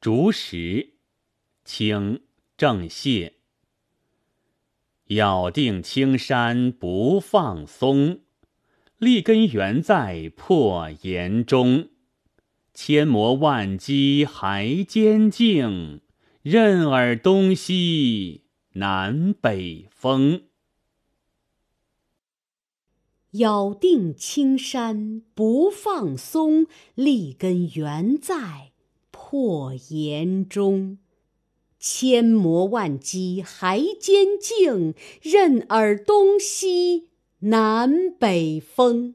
竹石，清郑燮。咬定青山不放松，立根原在破岩中。千磨万击还坚劲，任尔东西南北风。咬定青山不放松，立根原在破岩中。千磨万击还坚劲，任尔东西南北风。